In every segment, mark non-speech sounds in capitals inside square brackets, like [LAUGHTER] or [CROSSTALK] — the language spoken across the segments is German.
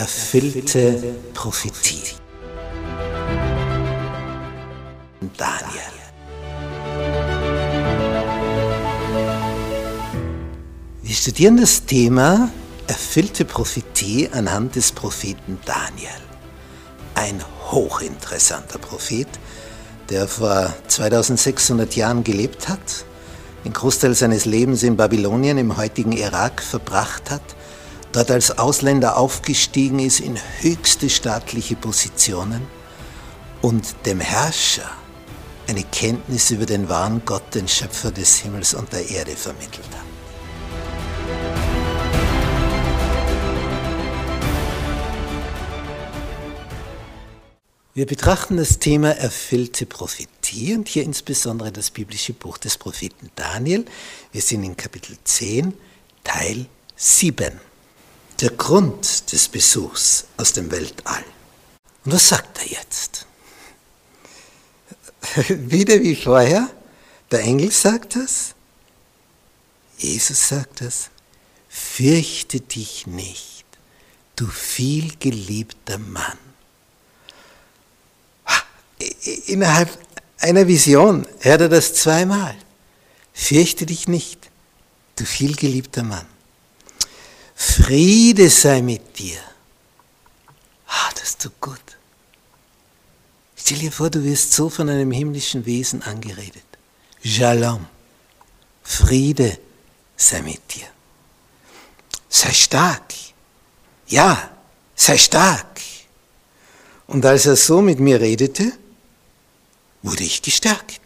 erfüllte Prophetie. Daniel. Wir studieren das Thema erfüllte Prophetie anhand des Propheten Daniel. Ein hochinteressanter Prophet, der vor 2600 Jahren gelebt hat, den Großteil seines Lebens in Babylonien im heutigen Irak verbracht hat, dort als Ausländer aufgestiegen ist in höchste staatliche Positionen und dem Herrscher eine Kenntnis über den wahren Gott, den Schöpfer des Himmels und der Erde vermittelt hat. Wir betrachten das Thema erfüllte Prophetie und hier insbesondere das biblische Buch des Propheten Daniel. Wir sind in Kapitel 10, Teil 7. Der Grund des Besuchs aus dem Weltall. Und was sagt er jetzt? [LAUGHS] Wieder wie vorher, der Engel sagt das, Jesus sagt das, fürchte dich nicht, du vielgeliebter Mann innerhalb einer Vision hört er das zweimal. Fürchte dich nicht, du vielgeliebter Mann. Friede sei mit dir. Ah, das tut gut. Stell dir vor, du wirst so von einem himmlischen Wesen angeredet. Shalom. Friede sei mit dir. Sei stark. Ja, sei stark. Und als er so mit mir redete, wurde ich gestärkt.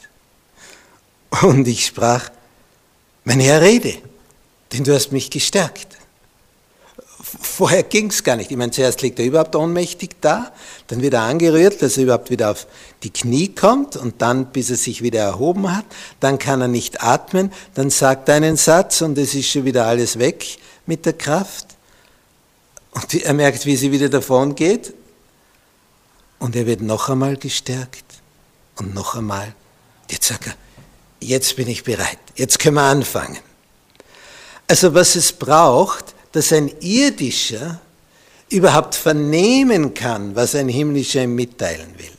Und ich sprach, mein Herr, rede, denn du hast mich gestärkt. Vorher ging es gar nicht. Ich meine, zuerst liegt er überhaupt ohnmächtig da, dann wird er angerührt, dass er überhaupt wieder auf die Knie kommt und dann, bis er sich wieder erhoben hat, dann kann er nicht atmen, dann sagt er einen Satz und es ist schon wieder alles weg mit der Kraft. Und er merkt, wie sie wieder davon geht und er wird noch einmal gestärkt und noch einmal. Jetzt sagt er, jetzt bin ich bereit, jetzt können wir anfangen. Also was es braucht, dass ein irdischer überhaupt vernehmen kann, was ein himmlischer ihm mitteilen will.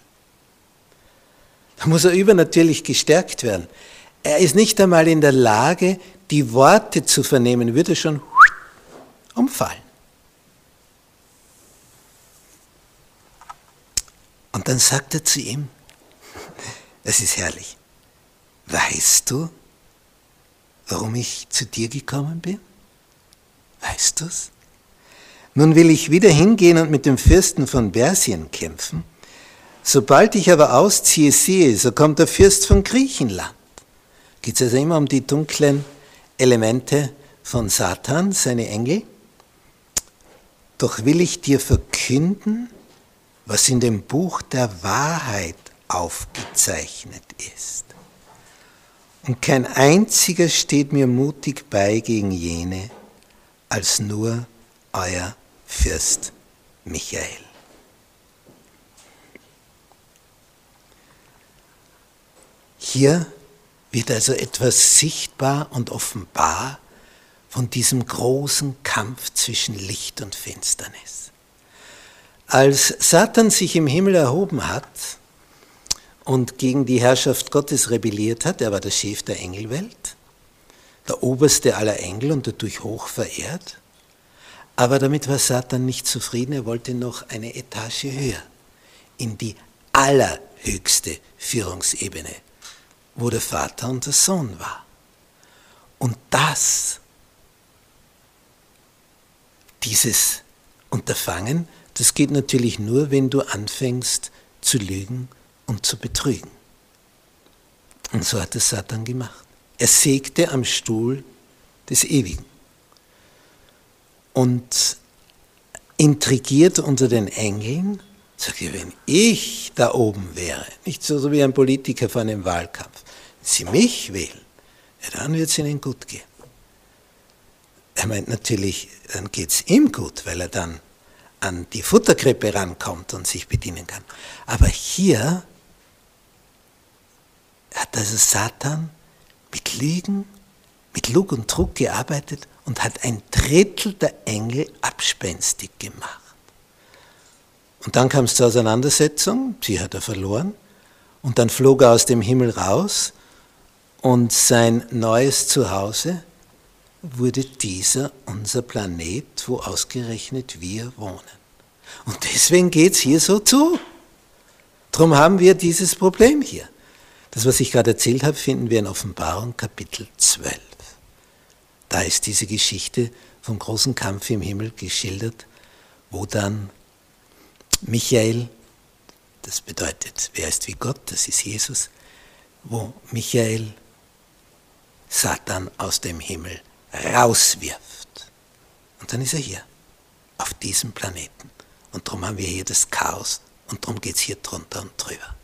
Da muss er übernatürlich gestärkt werden. Er ist nicht einmal in der Lage, die Worte zu vernehmen, würde schon umfallen. Und dann sagt er zu ihm, [LAUGHS] es ist herrlich. Weißt du, warum ich zu dir gekommen bin? Weißt? Nun will ich wieder hingehen und mit dem Fürsten von Persien kämpfen. Sobald ich aber ausziehe, siehe, so kommt der Fürst von Griechenland. Geht es also immer um die dunklen Elemente von Satan, seine Engel? Doch will ich dir verkünden, was in dem Buch der Wahrheit aufgezeichnet ist. Und kein einziger steht mir mutig bei gegen jene, als nur euer Fürst Michael. Hier wird also etwas sichtbar und offenbar von diesem großen Kampf zwischen Licht und Finsternis. Als Satan sich im Himmel erhoben hat, und gegen die Herrschaft Gottes rebelliert hat. Er war der Chef der Engelwelt, der oberste aller Engel und dadurch hoch verehrt. Aber damit war Satan nicht zufrieden, er wollte noch eine Etage höher, in die allerhöchste Führungsebene, wo der Vater und der Sohn war. Und das, dieses Unterfangen, das geht natürlich nur, wenn du anfängst zu lügen und zu betrügen. Und so hat es Satan gemacht. Er sägte am Stuhl des Ewigen und intrigiert unter den Engeln, sagte, wenn ich da oben wäre, nicht so wie ein Politiker vor einem Wahlkampf, wenn sie mich wählen, ja, dann wird es ihnen gut gehen. Er meint natürlich, dann geht es ihm gut, weil er dann an die Futterkrippe rankommt und sich bedienen kann. Aber hier hat also Satan mit Lügen, mit Lug und Trug gearbeitet und hat ein Drittel der Engel abspenstig gemacht. Und dann kam es zur Auseinandersetzung, sie hat er verloren, und dann flog er aus dem Himmel raus und sein neues Zuhause wurde dieser, unser Planet, wo ausgerechnet wir wohnen. Und deswegen geht es hier so zu. Darum haben wir dieses Problem hier. Das, was ich gerade erzählt habe, finden wir in Offenbarung Kapitel 12. Da ist diese Geschichte vom großen Kampf im Himmel geschildert, wo dann Michael, das bedeutet, wer ist wie Gott, das ist Jesus, wo Michael Satan aus dem Himmel rauswirft. Und dann ist er hier, auf diesem Planeten. Und darum haben wir hier das Chaos und darum geht es hier drunter und drüber.